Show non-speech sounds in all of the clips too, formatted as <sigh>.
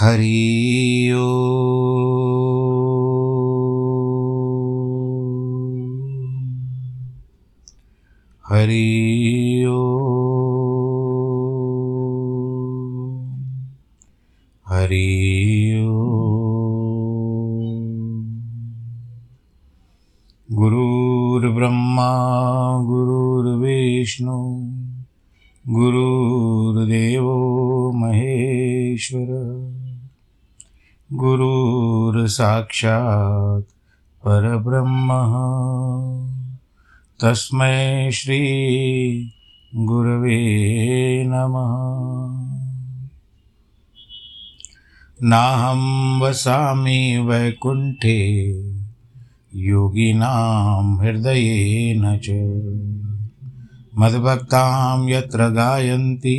हरि ओ। हरि ओ। हरि ओ। गुरुर्ब्रह्मा गुरुर्विष्णु गुरुर्देवो महेश्वर गुरुर्साक्षात् परब्रह्मः। तस्मै श्रीगुरवे नमः। नाहं वसामि वैकुण्ठे योगिनां हृदयेन च। मद्भक्तां यत्र गायन्ति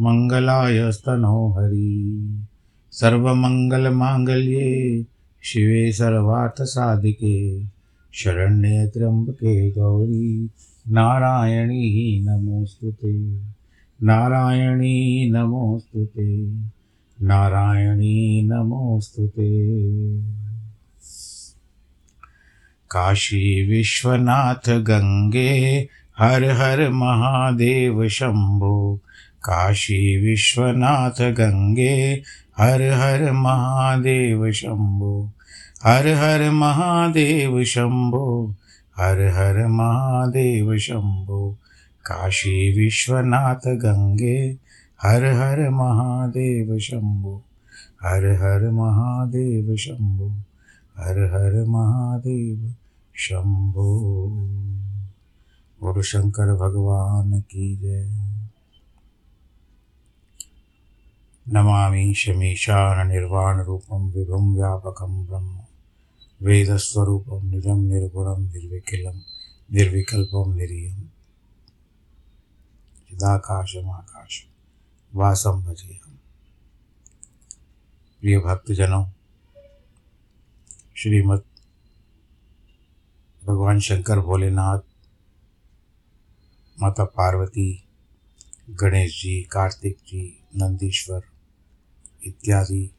मङ्गलाय स्तनोहरि सर्वमङ्गलमाङ्गल्ये शिवे सर्वार्थसाधिके शरण्ये त्र्यम्बके गौरी। नारायणी नमोऽस्तु ते। नारायणी नमोऽस्तु ते। नारायणी नमोऽस्तु ते। काशी विश्वनाथ गंगे हर हर महादेव शंभो काशी विश्वनाथ गंगे, हर हर महादेव शंभो, हर हर महादेव शंभो, हर हर महादेव शंभो, काशी विश्वनाथ गंगे, हर हर महादेव शंभो, हर हर महादेव शंभो, हर हर महादेव शंभो। गुरु शंकर भगवान की जय। नमामि शमीशान निर्वाण रूपम विभुम व्यापकम ब्रह्म। वेदस्वरूपम निजम निर्गुणम निर्विकलम निर्विकल्पम निरीयम चिदाकाशमाकाश वासम भजेहम प्रिय भक्तजनों, श्रीमद भगवान शंकर भोलेनाथ, माता पार्वती, गणेश जी, कार्तिक जी, नंदीश्वर इत्यादि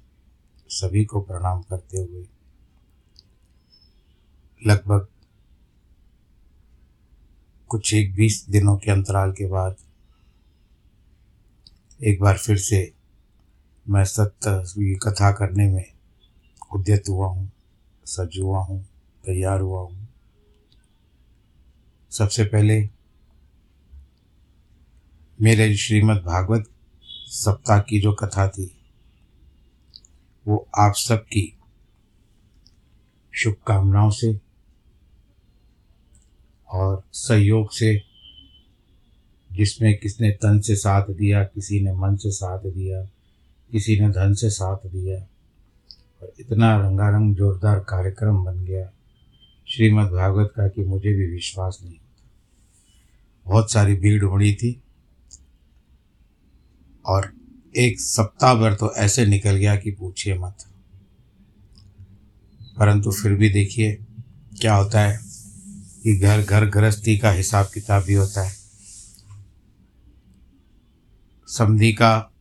सभी को प्रणाम करते हुए लगभग कुछ एक बीस दिनों के अंतराल के बाद एक बार फिर से मैं सत्य कथा करने में उद्यत हुआ हूँ सज हुआ हूँ, तैयार हुआ हूँ। सबसे पहले मेरे श्रीमद् भागवत सप्ताह की जो कथा थी वो आप सबकी शुभकामनाओं से और सहयोग से, जिसमें किसने तन से साथ दिया, किसी ने मन से साथ दिया, किसी ने धन से साथ दिया, और इतना रंगारंग जोरदार कार्यक्रम बन गया श्रीमद् भागवत का कि मुझे भी विश्वास नहीं होता। बहुत सारी भीड़ उमड़ी थी और एक सप्ताह भर तो ऐसे निकल गया कि पूछिए मत। परंतु फिर भी देखिए, क्या होता है कि घर घर गृहस्थी का हिसाब किताब भी होता है। समधी का,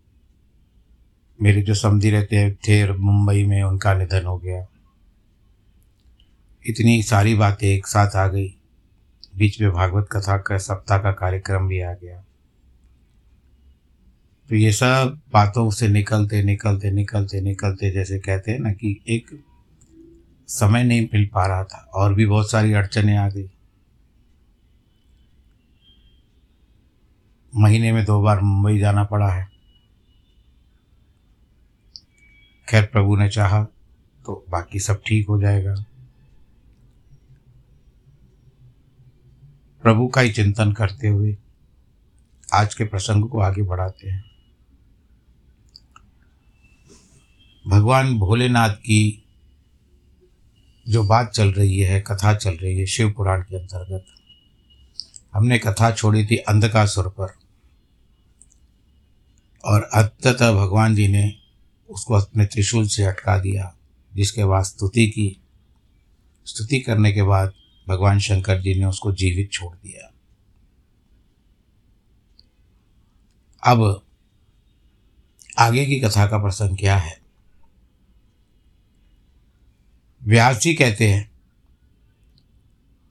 मेरे जो समधी रहते थे मुंबई में उनका निधन हो गया। इतनी सारी बातें एक साथ आ गई। बीच में भागवत कथा का, सप्ताह का कार्यक्रम भी आ गया। तो ये सब बातों से निकलते निकलते निकलते निकलते जैसे कहते हैं ना कि एक समय नहीं मिल पा रहा था और भी बहुत सारी अड़चने आ गई। महीने में दो बार मुंबई जाना पड़ा है। खैर, प्रभु ने चाहा तो बाकी सब ठीक हो जाएगा। प्रभु का ही चिंतन करते हुए आज के प्रसंग को आगे बढ़ाते हैं। भगवान भोलेनाथ की जो बात चल रही है, कथा चल रही है शिव पुराण के अंतर्गत, हमने कथा छोड़ी थी अंधकासुर पर। और अंततः भगवान जी ने उसको अपने त्रिशूल से अटका दिया, जिसके बाद स्तुति की। स्तुति करने के बाद भगवान शंकर जी ने उसको जीवित छोड़ दिया। अब आगे की कथा का प्रसंग क्या है? व्यास जी कहते हैं,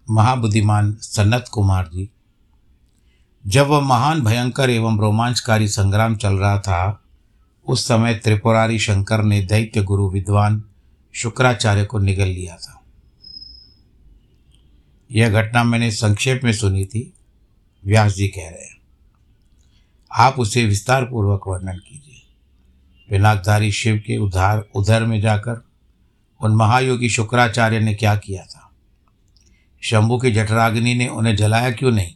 महाबुद्धिमान सन्नत कुमार जी, जब वह महान, भयंकर एवं रोमांचकारी संग्राम चल रहा था, उस समय त्रिपुरारी शंकर ने दैत्य गुरु विद्वान शुक्राचार्य को निगल लिया था। यह घटना मैंने संक्षेप में सुनी थी, व्यास जी कह रहे हैं। आप उसे विस्तार पूर्वक वर्णन कीजिए। पिनाकधारी शिव के उधार, उधर में जाकर उन महायोगी शुक्राचार्य ने क्या किया था? शंभु की जठराग्नि ने उन्हें जलाया क्यों नहीं?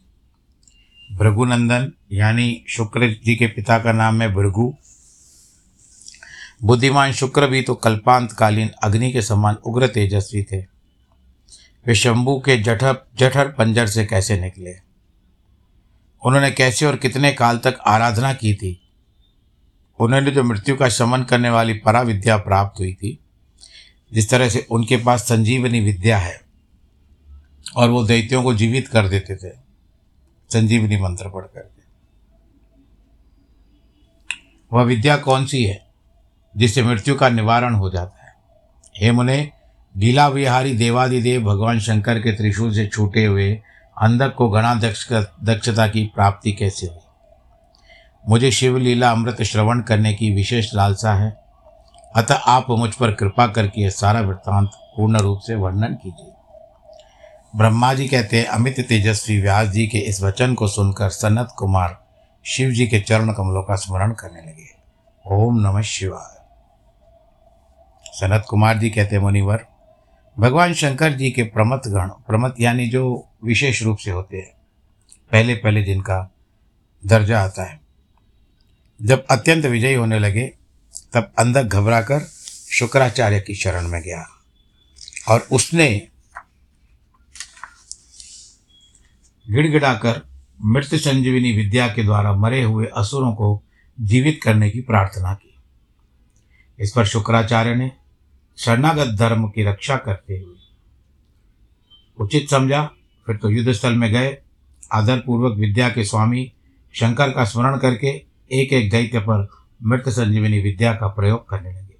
भृगुनंदन, यानी शुक्र जी के पिता का नाम है भृगु। बुद्धिमान शुक्र भी तो कल्पांतकालीन अग्नि के समान उग्र तेजस्वी थे। वे शंभु के जठर जठर पंजर से कैसे निकले? उन्होंने कैसे और कितने काल तक आराधना की थी? उन्होंने जो मृत्यु का शमन करने वाली परा विद्या प्राप्त हुई थी जिस तरह से उनके पास संजीवनी विद्या है और वो दैत्यों को जीवित कर देते थे, संजीवनी मंत्र पढ़ करके। वह विद्या कौन सी है जिससे मृत्यु का निवारण हो जाता है? हे मुने, लीला विहारी देवादिदेव भगवान शंकर के त्रिशूल से छूटे हुए अंधक को घना दक्ष दक्षता की प्राप्ति कैसे हुई? मुझे शिव लीला अमृत श्रवण करने की विशेष लालसा है। अतः आप मुझ पर कृपा करके यह सारा वृत्तांत पूर्ण रूप से वर्णन कीजिए। ब्रह्मा जी कहते हैं, अमित तेजस्वी व्यास जी के इस वचन को सुनकर सनत कुमार शिव जी के चरण कमलों का स्मरण करने लगे। ओम नमः शिवाय। सनत कुमार जी कहते मुनिवर, भगवान शंकर जी के प्रमत गण, प्रमत यानी जो विशेष रूप से होते हैं पहले पहले जिनका दर्जा आता है, जब अत्यंत विजयी होने लगे तब अंधक घबराकर शुक्राचार्य की शरण में गया और उसने गिड़गिड़ाकर मृत संजीवनी विद्या के द्वारा मरे हुए असुरों को जीवित करने की प्रार्थना की। इस पर शुक्राचार्य ने शरणागत धर्म की रक्षा करते हुए उचित समझा, फिर तो युद्ध स्थल में गए, आदरपूर्वक विद्या के स्वामी शंकर का स्मरण करके एक एक दैत्य पर मृत संजीवनी विद्या का प्रयोग करने लगे।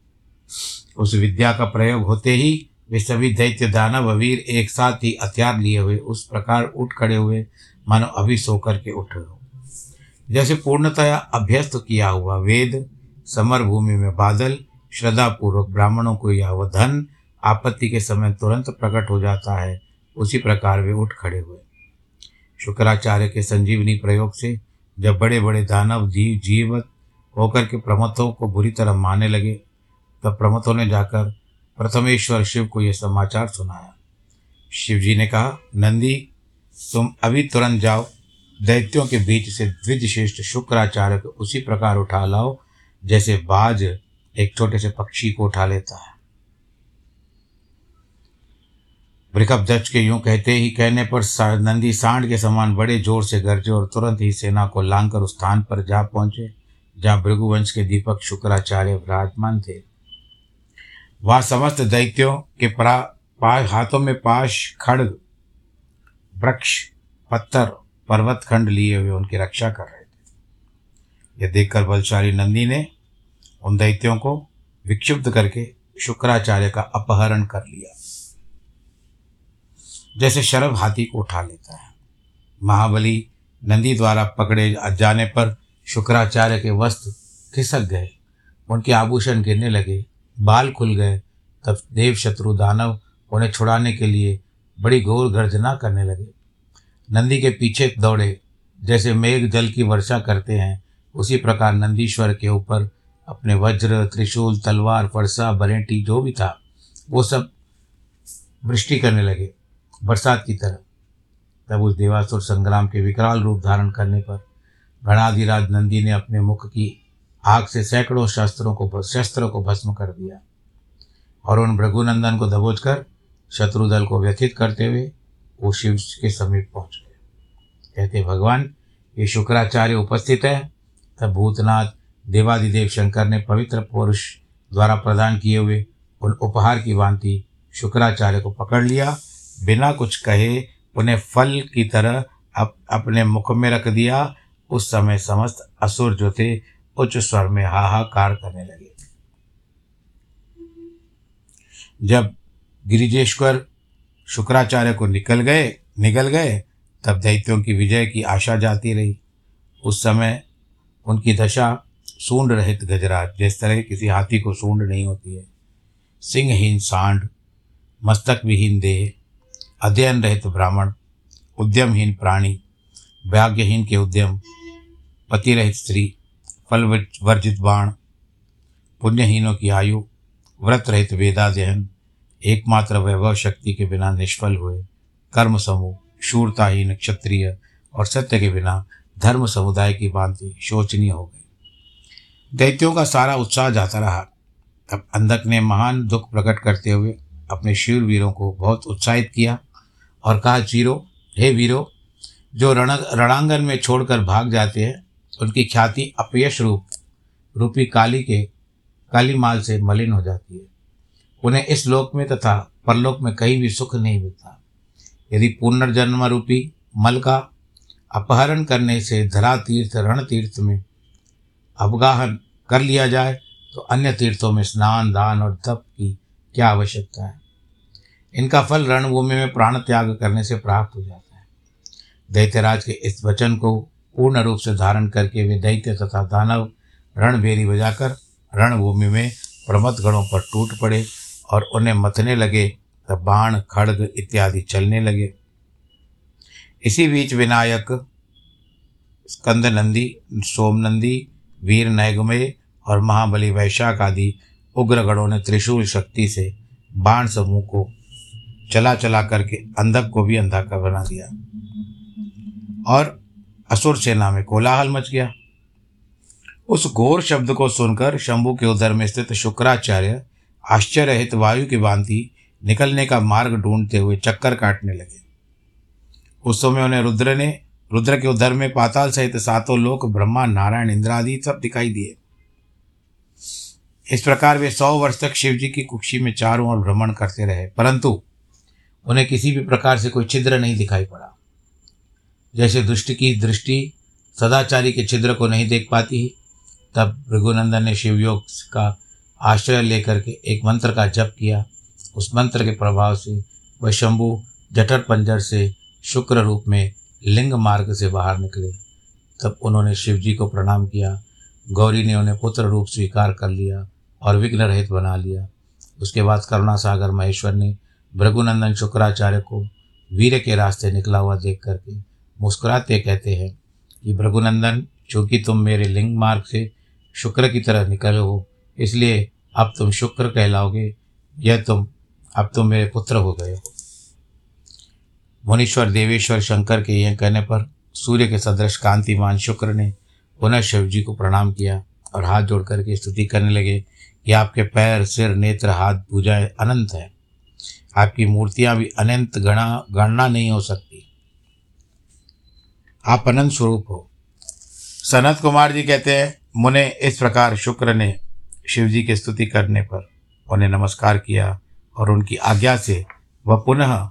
उस विद्या का प्रयोग होते ही वे सभी दैत्य दानव वीर एक साथ ही हथियार लिए हुए, उस प्रकार उठ खड़े हुए, मानो अभी सो करके उठ रहे हो। जैसे पूर्णतया अभ्यस्त किया हुआ वेद समर भूमि में बादल, श्रद्धापूर्वक ब्राह्मणों को यह वह धन, आपत्ति के समय तुरंत प्रकट हो जाता है, उसी प्रकार वे उठ खड़े हुए। शुक्राचार्य के संजीवनी प्रयोग से जब बड़े बड़े दानव, जीव, जीवत होकर के प्रमथों को बुरी तरह मारने लगे, तब प्रमथों ने जाकर प्रथमेश्वर शिव को यह समाचार सुनाया। शिव जी ने कहा, नंदी, तुम अभी तुरंत जाओ। दैत्यों के बीच से द्विजश्रेष्ठ शुक्राचार्य को उसी प्रकार उठा लाओ, जैसे बाज एक छोटे से पक्षी को उठा लेता है। दक्ष के यूँ कहते ही कहने पर नंदी सांड के समान बड़े ज़ोर से गरजे और तुरंत ही सेना को लांग उस स्थान पर जा पहुँचे। जहाँ भृगुवंश के दीपक शुक्राचार्य विराजमान थे। वहाँ समस्त दैत्यों के परा, पा, हाथों में पाश, खड़ग, वृक्ष, पत्थर पर्वत खंड लिए हुए उनकी रक्षा कर रहे थे। यह देखकर बलशाली नंदी ने उन दैत्यों को विक्षुब्ध करके शुक्राचार्य का अपहरण कर लिया। जैसे शरभ हाथी को उठा लेता है। महाबली नंदी द्वारा पकड़े जाने पर शुक्राचार्य के वस्त्र खिसक गए। उनके आभूषण गिरने लगे। बाल खुल गए। तब देव शत्रु दानव उन्हें छुड़ाने के लिए बड़ी घोर गर्जना करने लगे। नंदी के पीछे दौड़े। जैसे मेघ जल की वर्षा करते हैं, उसी प्रकार नंदीश्वर के ऊपर अपने वज्र, त्रिशूल, तलवार, फरसा, बरेंटी जो भी था, वो सब वृष्टि करने लगे बरसात की तरह। तब उस देवासुर संग्राम के विकराल रूप धारण करने पर गणाधिराज नंदी ने अपने मुख की आग से सैकड़ों शस्त्रों को शस्त्रों को भस्म कर दिया और उन भृगुनंदन को दबोच कर शत्रुदल को व्यथित करते हुए वो शिव के समीप पहुँच गए। कहते भगवान ये शुक्राचार्य उपस्थित है। तब भूतनाथ देवादिदेव शंकर ने पवित्र पुरुष द्वारा प्रदान किए हुए उन उपहार की भांति शुक्राचार्य को पकड़ लिया। बिना कुछ कहे उन्हें फल की तरह अप, अपने मुख में रख दिया उस समय समस्त असुर जो थे उच्च स्वर में हाहाकार करने लगे। जब गिरिजेश्वर शुक्राचार्य को निकल गए निकल गए, तब दैत्यों की विजय की आशा जाती रही। उस समय उनकी दशा सूंड रहित गजराज, जिस तरह किसी हाथी को सूंड नहीं होती है। सिंहहीन सांड, मस्तक विहीन देह, अध्ययन रहित ब्राह्मण, उद्यमहीन प्राणी, भाग्यहीन के उद्यम पति रहित स्त्री फल वर्जित बाण, पुण्यहीनों की आयु व्रत रहित वेदाध्ययन, एकमात्र वैभव शक्ति के बिना निष्फल हुए, कर्म समूह, शूरताहीन क्षत्रिय और सत्य के बिना धर्म समुदाय की भांति शोचनीय हो गई दैत्यों का सारा उत्साह जाता रहा। तब अंधक ने महान दुख प्रकट करते हुए अपने शिव वीरों को बहुत उत्साहित किया और कहा, चीरो, हे वीरो, जो रण, रणांगन में छोड़कर भाग जाते हैं उनकी ख्याति अपयश रूप, रूपी काली के काली माल से मलिन हो जाती है। उन्हें इस लोक में तथा परलोक में कहीं भी सुख नहीं मिलता। यदि पुनर्जन्म रूपी मल का अपहरण करने से धरा तीर्थ रण तीर्थ में अवगाहन कर लिया जाए तो अन्य तीर्थों में स्नान, दान और तप की क्या आवश्यकता है? इनका फल रणभूमि में प्राण त्याग करने से प्राप्त हो जाता है। दैत्यराज के इस वचन को पूर्ण रूप से धारण करके वे दैत्य तथा दानव रणभेरी बजाकर रणभूमि में प्रमथ गणों पर टूट पड़े और उन्हें मथने लगे, तब बाण, खड़ग इत्यादि चलने लगे। इसी बीच विनायक स्कंद नंदी सोमनंदी, वीर नैगमय और महाबली वैशाख आदि उग्रगणों ने त्रिशूल शक्ति से बाण समूह को चला चला करके अंधक को भी अंधा कर बना दिया। और असुर सेना में कोलाहल मच गया। उस घोर शब्द को सुनकर शंभु के उधर में स्थित शुक्राचार्य आश्चर्यहित वायु की भांति निकलने का मार्ग ढूंढते हुए चक्कर काटने लगे। उस समय उन्हें रुद्र ने, रुद्र के उधर में पाताल सहित सातों लोक, ब्रह्मा, नारायण इंद्रादि सब दिखाई दिए। इस प्रकार वे सौ वर्ष तक शिव जी की कुक्षी में चारों ओर भ्रमण करते रहे, परंतु उन्हें किसी भी प्रकार से कोई छिद्र नहीं दिखाई पड़ा। जैसे दुष्ट की दृष्टि सदाचारी के छिद्र को नहीं देख पाती, तब भृगुनंदन ने शिवयोग का आश्रय लेकर के एक मंत्र का जप किया। उस मंत्र के प्रभाव से वह शंभु जठर पंजर से शुक्र रूप में लिंग मार्ग से बाहर निकले। तब उन्होंने शिव जी को प्रणाम किया। गौरी ने उन्हें पुत्र रूप स्वीकार कर लिया और विघ्न रहित बना लिया। उसके बाद करुणा सागर महेश्वर ने भृगुनंदन शुक्राचार्य को वीर के रास्ते निकला हुआ देख करके मुस्कुराते कहते हैं कि, भृगुनंदन, चूँकि तुम मेरे लिंग मार्ग से शुक्र की तरह निकले हो, इसलिए अब तुम शुक्र कहलाओगे, यह तुम, अब तुम मेरे पुत्र हो गए हो। मुनीश्वर, देवेश्वर, शंकर के यह कहने पर सूर्य के सदृश कांतिमान शुक्र ने पुनः शिव जी को प्रणाम किया और हाथ जोड़ करके स्तुति करने लगे कि आपके पैर, सिर, नेत्र, हाथ, भुजाएँ अनंत हैं। आपकी मूर्तियाँ भी अनंत गणा, गणना नहीं हो सकती। आप अनंत स्वरूप हो। सनत कुमार जी कहते हैं, मुने इस प्रकार शुक्र ने शिव जी की स्तुति करने पर उन्हें नमस्कार किया और उनकी आज्ञा से वह पुनः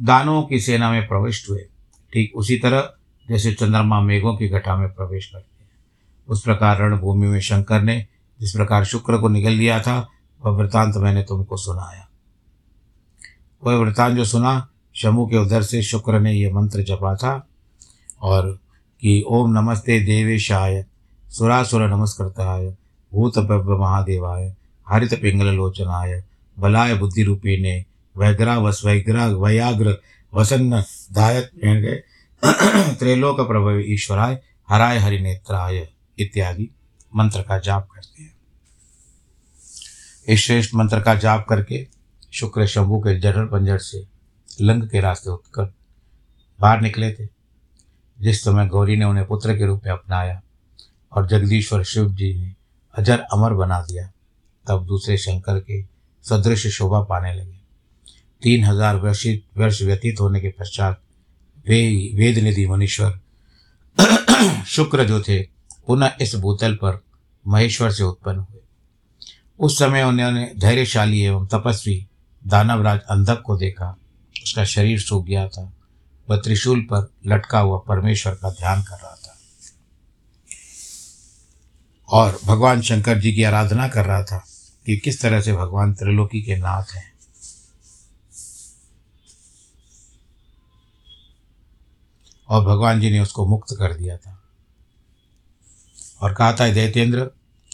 दानों की सेना में प्रविष्ट हुए। ठीक उसी तरह जैसे चंद्रमा मेघों की घटा में प्रवेश करते हैं। उस प्रकार रणभूमि में शंकर ने जिस प्रकार शुक्र को निगल दिया था, वह वृतांत मैंने तुमको सुनाया। वह वृतांत जो सुना शमु के उधर से शुक्र ने यह मंत्र जपा था और कि ओम नमस्ते देवेशाय, सुरासुर नमस्कृताय, भूत महादेवाय, हरित पिंगल लोचनाय, बलाय बुद्धि रूपी ने वैग्रा वस वैग्रा वयाग्र, वसन्न, दायक <clears throat> त्रैलोक प्रभव ईश्वराय, हराय हरिनेत्राय इत्यादि मंत्र का जाप करते हैं। इस श्रेष्ठ मंत्र का जाप करके शुक्र शंभु के जड़र पंजर से लंग के रास्ते उठकर बाहर निकले थे। जिस समय गौरी ने उन्हें पुत्र के रूप में अपनाया और जगदीश्वर शिव जी ने अजर अमर बना दिया, तब दूसरे शंकर के सदृश शोभा पाने लगे। तीन हज़ार वर्षित वर्ष व्यतीत होने के पश्चात वे वेद निधि मनीश्वर <clears throat> शुक्र जो थे, पुनः इस भूतल पर महेश्वर से उत्पन्न हुए। उस समय उन्होंने धैर्यशाली एवं तपस्वी दानवराज अंधक को देखा। उसका शरीर सूख गया था, वह त्रिशूल पर लटका हुआ परमेश्वर का ध्यान कर रहा था। और भगवान शंकर जी की आराधना कर रहा था कि किस तरह से भगवान त्रिलोकी के नाथ हैं। और भगवान जी ने उसको मुक्त कर दिया था। और कहा था, दैतेंद्र,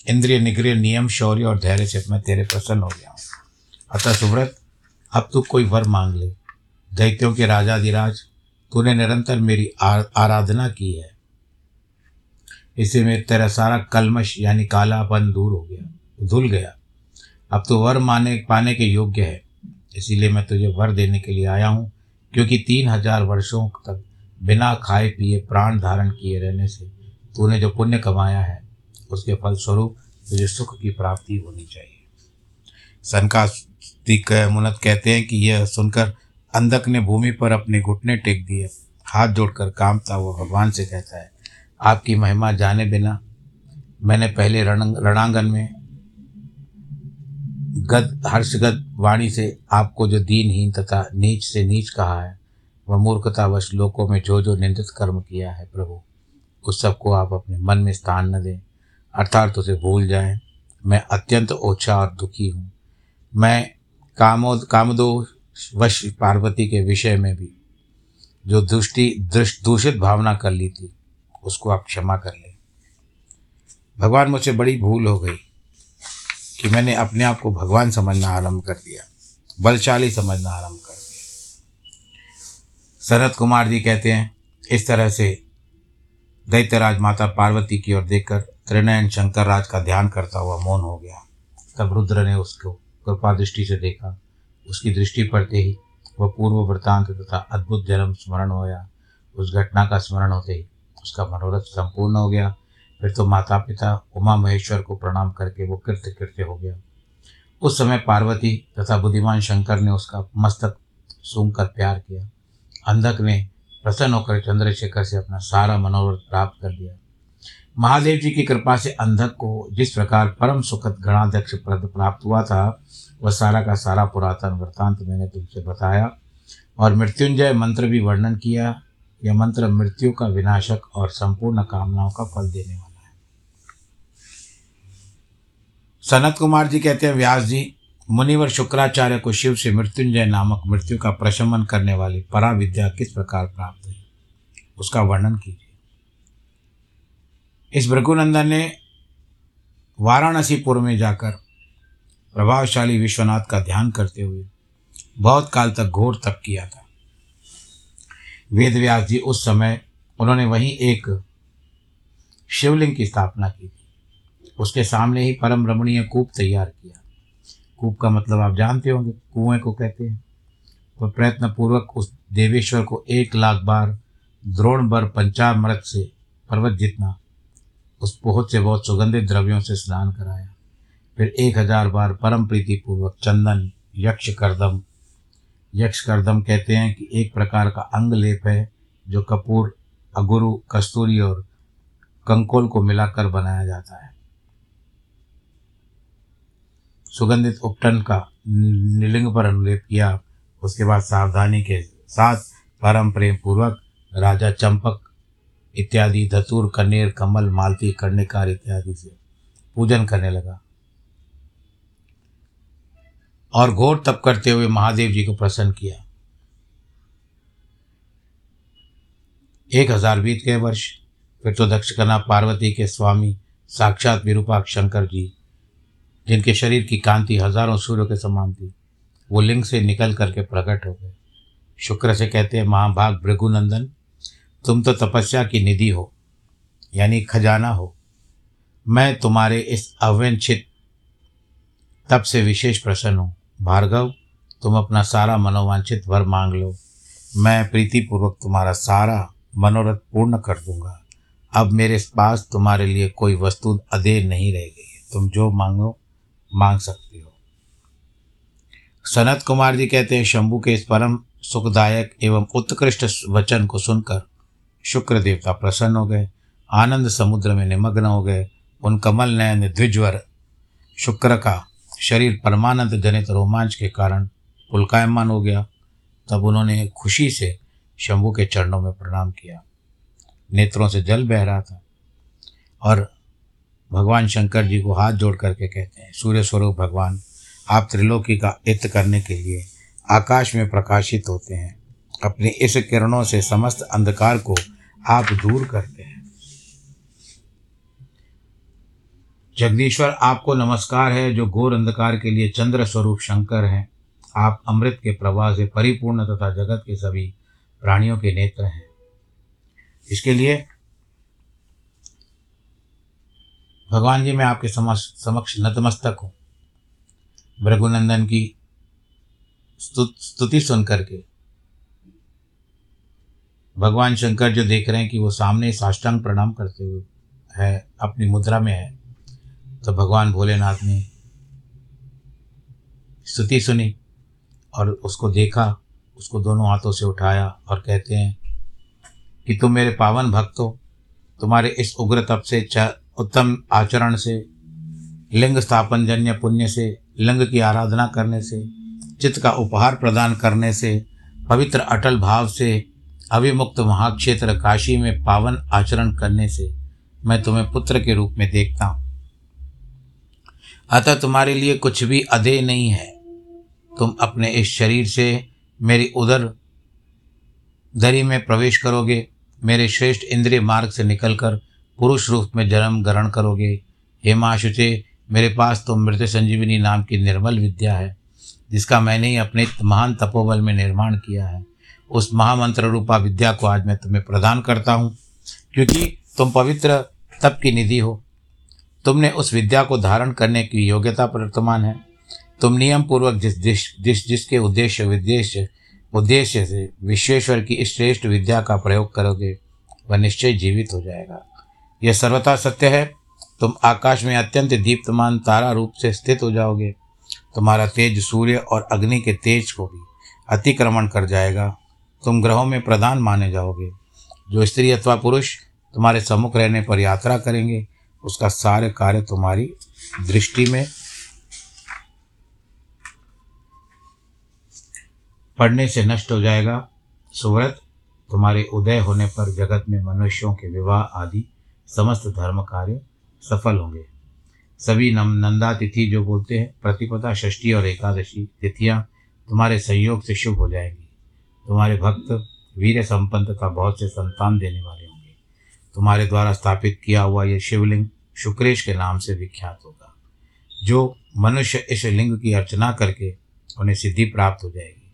इंद्रिय निग्रिय नियम शौर्य और धैर्य से मैं तेरे प्रसन्न हो गया हूँ। अतः सुव्रत, अब तू कोई वर मांग ले। दैत्यों के राजाधिराज तूने निरंतर मेरी आराधना की है। इससे मेरे तेरा सारा कलमश यानी कालापन दूर हो गया, धुल गया। अब तो वर माने, पाने के योग्य है। इसीलिए मैं तुझे वर देने के लिए आया हूँ, क्योंकि तीन हज़ार वर्षों तक बिना खाए पिए प्राण धारण किए रहने से तूने जो पुण्य कमाया है, उसके फलस्वरूप तुझे सुख की प्राप्ति होनी चाहिए। सनकास्तिक मुनत कहते हैं कि यह सुनकर अंधक ने भूमि पर अपने घुटने टेक दिए। हाथ जोड़कर कामता हुआ भगवान से कहता है, आपकी महिमा जाने बिना मैंने पहले रण रणांगन में गद, हर्षगद वाणी से आपको जो दीनहीन तथा नीच से नीच कहा है, वह मूर्खतावश लोकों में जो जो निंदित कर्म किया है प्रभु, उस सबको आप अपने मन में स्थान न दें। अर्थात उसे भूल जाएँ। मैं अत्यंत ओछा और दुखी हूँ। मैं कामोद, कामदो वश पार्वती के विषय में भी, जो दुष्टि, दृष्ट, दूषित भावना कर ली थी, उसको आप क्षमा कर लें। भगवान मुझसे बड़ी भूल हो गई कि मैंने अपने आप को भगवान समझना आरंभ कर दिया, बलशाली समझना आरंभ कर दिया। शरद कुमार जी कहते हैं, इस तरह से दैत्यराज माता पार्वती की ओर देखकर त्रिनयन शंकर राज का ध्यान करता हुआ मौन हो गया। तब रुद्र ने उसको कृपा दृष्टि से देखा उसकी दृष्टि पड़ते ही। वह पूर्व वृतांत तथा अद्भुत जन्म स्मरण होया। उस घटना का स्मरण होते ही उसका मनोरथ संपूर्ण हो गया। फिर तो माता पिता उमा महेश्वर को प्रणाम करके वो कृत्य कृत्य हो गया। उस समय पार्वती तथा बुद्धिमान शंकर ने उसका मस्तक सूंघ कर प्यार किया। अंधक ने प्रसन्न होकर चंद्रशेखर से अपना सारा मनोरथ प्राप्त कर लिया। महादेव जी की कृपा से अंधक को जिस प्रकार परम सुखद गणाध्यक्ष पद प्राप्त हुआ था, वह सारा का सारा पुरातन वृत्तांत मैंने तुमसे बताया और मृत्युंजय मंत्र भी वर्णन किया। यह मंत्र मृत्यु का विनाशक और संपूर्ण कामनाओं का फल देने वाला है। सनत कुमार जी कहते हैं, व्यास जी, मुनिवर शुक्राचार्य को शिव से मृत्युंजय नामक मृत्यु का प्रशमन करने वाली परा विद्या किस प्रकार प्राप्त हुई? उसका वर्णन कीजिए। इस भृगुनंदन ने वाराणसीपुर में जाकर प्रभावशाली विश्वनाथ का ध्यान करते हुए बहुत काल तक घोर तप किया था। वेदव्यास जी उस समय उन्होंने वहीं एक शिवलिंग की स्थापना की थी। उसके सामने ही परम रमणीय कूप तैयार किया। कूप का मतलब आप जानते होंगे, कुएँ को कहते हैं। वह तो प्रयत्न पूर्वक उस देवेश्वर को एक लाख बार द्रोण बर पंचामृत से पर्वत जितना उस बहुत से बहुत सुगंधित द्रव्यों से स्नान कराया। फिर एक हज़ार बार परम प्रीति पूर्वक चंदन यक्ष करदम यक्ष करदम कहते हैं कि एक प्रकार का अंग लेप है, जो कपूर, अगुरु, कस्तूरी और कंकोल को मिलाकर बनाया जाता है। सुगंधित उपटन का निलिंग पर अनुलेप किया, उसके बाद सावधानी के साथ परम प्रेम पूर्वक राजा चंपक इत्यादि, धतुर, कनेर, कमल, मालती, कर्णिकार इत्यादि से पूजन करने लगा। और घोर तप करते हुए महादेव जी को प्रसन्न किया। एक हज़ार बीत गए वर्ष, फिर तो दक्षकना पार्वती के स्वामी साक्षात विरूपाक शंकर जी, जिनके शरीर की कांति हज़ारों सूर्यों के समान थी, वो लिंग से निकल करके प्रकट हो गए। शुक्र से कहते हैं, महाभाग भृगुनंदन तुम तो तपस्या की निधि हो, यानी खजाना हो। मैं तुम्हारे इस अव्यंछित तप से विशेष प्रसन्न हूँ। भार्गव, तुम अपना सारा मनोवांछित वर मांग लो। मैं प्रीतिपूर्वक तुम्हारा सारा मनोरथ पूर्ण कर दूँगा। अब मेरे पास तुम्हारे लिए कोई वस्तु अधेर नहीं रह गई है। तुम जो मांगो, मांग सकती हो। सनत कुमार जी कहते हैं, शंभू के इस परम सुखदायक एवं उत्कृष्ट वचन को सुनकर शुक्र देवता प्रसन्न हो गए, आनंद समुद्र में निमग्न हो गए, उन कमल नयन द्विज्वर, शुक्र का शरीर परमानंद जनित रोमांच के कारण पुलकायमान हो गया। तब उन्होंने खुशी से शंभु के चरणों में प्रणाम किया। नेत्रों से जल बह रहा था और भगवान शंकर जी को हाथ जोड़ करके कहते हैं, सूर्य स्वरूप भगवान, आप त्रिलोकी का इत करने के लिए आकाश में प्रकाशित होते हैं। अपनी इस किरणों से समस्त अंधकार को आप दूर करते हैं। जगदीश्वर, आपको नमस्कार है, जो घोर अंधकार के लिए चंद्र स्वरूप शंकर हैं। आप अमृत के प्रवाह से परिपूर्ण तथा जगत के सभी प्राणियों के नेत्र हैं। इसके लिए भगवान जी, मैं आपके समक्ष नतमस्तक हूँ। भृगुनंदन की स्तुति सुन करके भगवान शंकर जो देख रहे हैं कि वो सामने साष्टांग प्रणाम करते हुए है, अपनी मुद्रा में है तो भगवान भोलेनाथ ने स्तुति सुनी और उसको देखा, उसको दोनों हाथों से उठाया और कहते हैं कि तुम मेरे पावन भक्त हो, तुम्हारे इस उग्र तप से, च, उत्तम आचरण से, लिंग स्थापन जन्य पुण्य से, लिंग की आराधना करने से, चित्त का उपहार प्रदान करने से, पवित्र अटल भाव से अभिमुक्त महाक्षेत्र काशी में पावन आचरण करने से मैं तुम्हें पुत्र के रूप में देखता हूँ। अतः तुम्हारे लिए कुछ भी अधेय नहीं है। तुम अपने इस शरीर से मेरी उदर दरी में प्रवेश करोगे, मेरे श्रेष्ठ इंद्रिय मार्ग से निकलकर पुरुष रूप में जन्म ग्रहण करोगे। हेमाशुचे मेरे पास तो मृत संजीवनी नाम की निर्मल विद्या है, जिसका मैंने ही अपने महान तपोबल में निर्माण किया है। उस महामंत्र रूपा विद्या को आज मैं तुम्हें प्रदान करता हूँ। क्योंकि तुम पवित्र तप की निधि हो। तुमने उस विद्या को धारण करने की योग्यता वर्तमान है। तुम नियम पूर्वक जिस जिस जिस जिसके उद्देश्य विद्देश्य उद्देश्य से विश्वेश्वर की इस श्रेष्ठ विद्या का प्रयोग करोगे, वह निश्चय जीवित हो जाएगा। यह सर्वथा सत्य है। तुम आकाश में अत्यंत दीप्तमान तारा रूप से स्थित हो जाओगे। तुम्हारा तेज सूर्य और अग्नि के तेज को भी अतिक्रमण कर जाएगा। तुम ग्रहों में प्रधान माने जाओगे। जो स्त्री अथवा पुरुष तुम्हारे सम्मुख रहने पर यात्रा करेंगे, उसका सारे कार्य तुम्हारी दृष्टि में। पढ़ने से नष्ट हो जाएगा। सुव्रत, तुम्हारे उदय होने पर जगत में मनुष्यों के विवाह आदि समस्त धर्म कार्य सफल होंगे। सभी नम नंदा तिथि जो बोलते हैं, प्रतिपदा, षष्ठी और एकादशी तिथियाँ तुम्हारे संयोग से शुभ हो जाएँगी। तुम्हारे भक्त वीर संपन्न तथा बहुत से संतान देने वाले होंगे। तुम्हारे द्वारा स्थापित किया हुआ यह शिवलिंग शुक्रेश के नाम से विख्यात होगा। जो मनुष्य इस लिंग की अर्चना करके उन्हें सिद्धि प्राप्त हो जाएगी।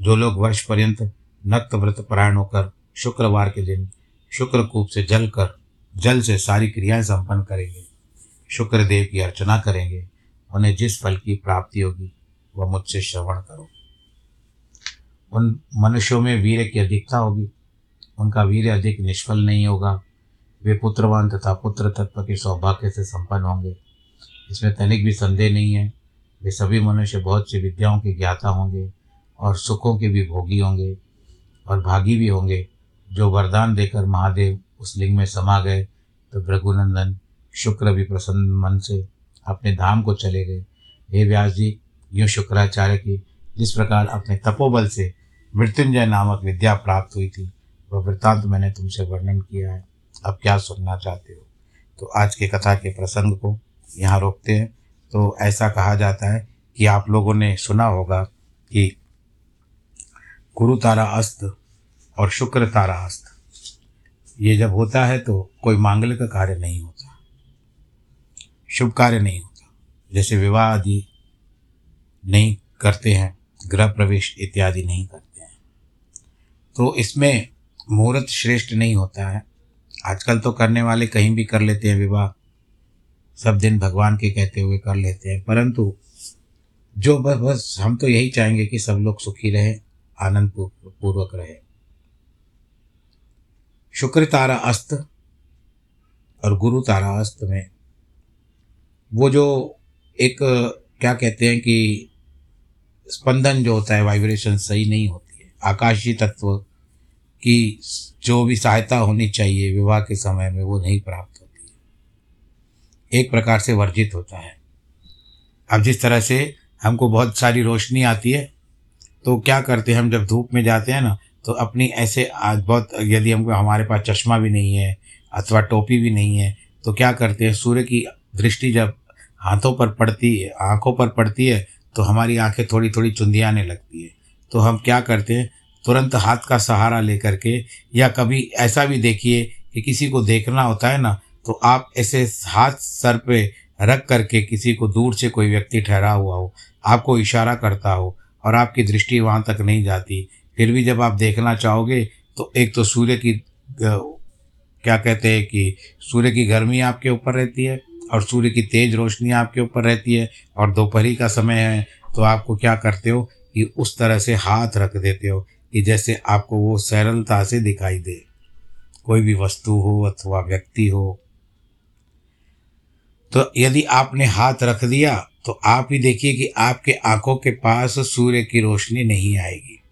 जो लोग वर्ष पर्यंत नक्त व्रत परायण होकर शुक्रवार के दिन शुक्रकूप से जल कर, जल से सारी क्रियाएँ संपन्न करेंगे, शुक्रदेव की अर्चना करेंगे, उन्हें जिस फल की प्राप्ति होगी, वह मुझसे श्रवण करो। उन मनुष्यों में वीर की अधिकता होगी। उनका वीर अधिक निष्फल नहीं होगा। वे पुत्रवान तथा पुत्र तत्व के सौभाग्य से संपन्न होंगे। इसमें तनिक भी संदेह नहीं है। वे सभी मनुष्य बहुत सी विद्याओं के ज्ञाता होंगे और सुखों के भी भोगी होंगे और भागी भी होंगे। जो वरदान देकर महादेव उस लिंग में समा गए तो भृगुनंदन शुक्र भी प्रसन्न मन से अपने धाम को चले गए। हे व्यास जी, यूँ शुक्राचार्य की जिस प्रकार अपने तपोबल से मृत्युंजय नामक विद्या प्राप्त हुई थी, वह वृत्तांत मैंने तुमसे वर्णन किया है। अब क्या सुनना चाहते हो? तो आज के कथा के प्रसंग को यहाँ रोकते हैं। तो ऐसा कहा जाता है कि आप लोगों ने सुना होगा कि गुरु तारा अस्त और शुक्र तारा अस्त। ये जब होता है तो कोई मांगलिक कार्य नहीं होता, शुभ कार्य नहीं होता। जैसे विवाह आदि नहीं करते हैं गृह प्रवेश इत्यादि नहीं करते हैं। तो इसमें मुहूर्त श्रेष्ठ नहीं होता है। आजकल तो करने वाले कहीं भी कर लेते हैं विवाह। सब दिन भगवान के कहते हुए कर लेते हैं। परंतु जो बस बस हम तो यही चाहेंगे कि सब लोग सुखी रहें, आनंद पूर्वक रहे। शुक्र तारा अस्त और गुरु तारा अस्त में वो जो एक, क्या कहते हैं कि स्पंदन जो होता है वाइब्रेशन सही नहीं होती है। आकाशीय तत्व की जो भी सहायता होनी चाहिए विवाह के समय में, वो नहीं प्राप्त होती है। एक प्रकार से वर्जित होता है। अब जिस तरह से हमको बहुत सारी रोशनी आती है तो क्या करते हैं, हम जब धूप में जाते हैं ना तो अपनी ऐसे आज बहुत, यदि हमको, हमारे पास चश्मा भी नहीं है अथवा टोपी भी नहीं है तो क्या करते हैं, सूर्य की दृष्टि जब हाथों पर पड़ती है, आँखों पर पड़ती है तो हमारी आँखें थोड़ी थोड़ी चुंदियाने लगती है। तो हम क्या करते हैं? तुरंत हाथ का सहारा लेकर के या कभी ऐसा भी देखिए कि किसी को देखना होता है ना तो आप ऐसे हाथ सर पे रख करके किसी को दूर से कोई व्यक्ति ठहरा हुआ हो, आपको इशारा करता हो और आपकी दृष्टि वहाँ तक नहीं जाती, फिर भी जब आप देखना चाहोगे तो एक तो सूर्य की क्या कहते हैं कि सूर्य की गर्मी आपके ऊपर रहती है। और सूर्य की तेज रोशनी आपके ऊपर रहती है और दोपहरी का समय है तो आपको क्या करते हो कि उस तरह से हाथ रख देते हो कि जैसे आपको वो सरलता से दिखाई दे। कोई भी वस्तु हो अथवा व्यक्ति हो। तो यदि आपने हाथ रख दिया तो आप ही देखिए कि आपके आँखों के पास सूर्य की रोशनी नहीं आएगी।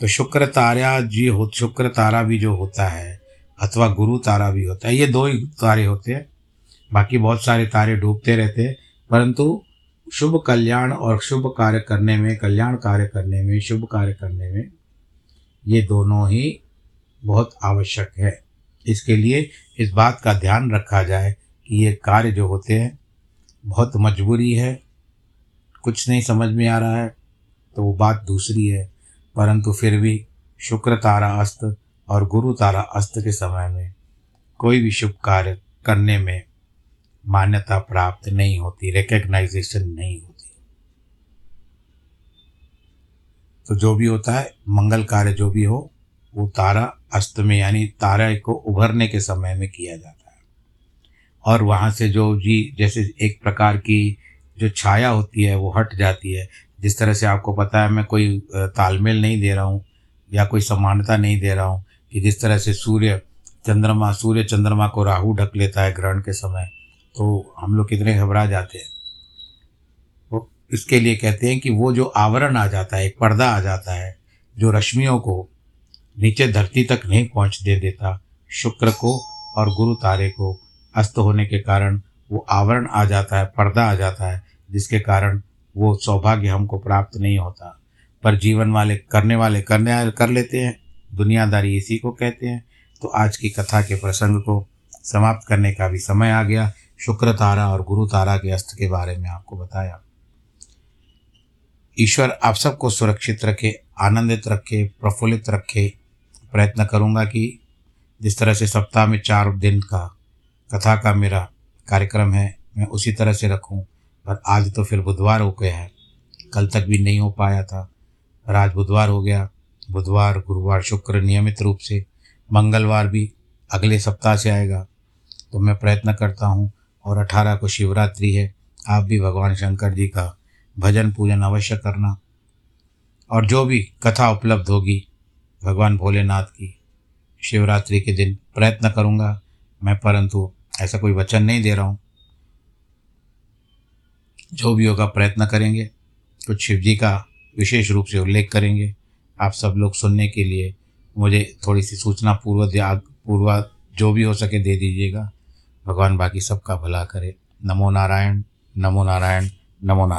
तो शुक्र तारा जी हो, शुक्र तारा भी जो होता है, अथवा गुरु तारा भी होता है, ये दो ही तारे होते हैं। बाकी बहुत सारे तारे डूबते रहते हैं, परंतु शुभ कल्याण और शुभ कार्य करने में, कल्याण कार्य करने में, शुभ कार्य करने में ये दोनों ही बहुत आवश्यक है। इसके लिए इस बात का ध्यान रखा जाए कि ये कार्य जो होते हैं, बहुत मजबूरी है। कुछ नहीं समझ में आ रहा है तो वो बात दूसरी है। परंतु फिर भी शुक्र तारा अस्त और गुरु तारा अस्त के समय में कोई भी शुभ कार्य करने में मान्यता प्राप्त नहीं होती रिकग्नाइजेशन नहीं होती। तो जो भी होता है, मंगल कार्य जो भी हो, वो तारा अस्त में, यानी तारा को उभरने के समय में किया जाता है। और वहाँ से जो जी जैसे एक प्रकार की जो छाया होती है, वो हट जाती है। जिस तरह से आपको पता है, मैं कोई तालमेल नहीं दे रहा हूँ, या कोई समानता नहीं दे रहा हूँ, कि जिस तरह से सूर्य चंद्रमा सूर्य चंद्रमा को राहु ढक लेता है ग्रहण के समय तो हम लोग कितने घबरा जाते हैं। वो इसके लिए कहते हैं कि वो जो आवरण आ जाता है, एक पर्दा आ जाता है, जो रश्मियों को नीचे धरती तक नहीं पहुँच दे देता, शुक्र को और गुरु तारे को अस्त होने के कारण वो आवरण आ जाता है, पर्दा आ जाता है, जिसके कारण वो सौभाग्य हमको प्राप्त नहीं होता। पर जीवन वाले करने वाले करने कर लेते हैं, दुनियादारी इसी को कहते हैं। तो आज की कथा के प्रसंग को समाप्त करने का भी समय आ गया। शुक्र तारा और गुरु तारा के अस्त के बारे में आपको बताया। ईश्वर, आप सबको सुरक्षित रखे, आनंदित रखे, प्रफुल्लित रखे। प्रयत्न करूँगा कि जिस तरह से सप्ताह में चार दिन का कथा का मेरा कार्यक्रम है, मैं उसी तरह से रखूँ। पर आज तो फिर बुधवार हो गया है। कल तक भी नहीं हो पाया था। पर आज बुधवार हो गया। बुधवार, गुरुवार, शुक्र नियमित रूप से। मंगलवार भी अगले सप्ताह से आएगा। तो मैं प्रयत्न करता हूँ और अठारह को शिवरात्रि है। आप भी भगवान शंकर जी का भजन पूजन अवश्य करना। और जो भी कथा उपलब्ध होगी, भगवान भोलेनाथ की शिवरात्रि के दिन, प्रयत्न करूँगा मैं, परंतु ऐसा कोई वचन नहीं दे रहा हूँ। जो भी होगा, प्रयत्न करेंगे। कुछ शिव जी का विशेष रूप से उल्लेख करेंगे। आप सब लोग सुनने के लिए मुझे थोड़ी सी सूचना पूर्व पूर्वा जो भी हो सके दे दीजिएगा। भगवान बाकी सबका भला करे। नमो नारायण नमो नारायण नमो नारायण।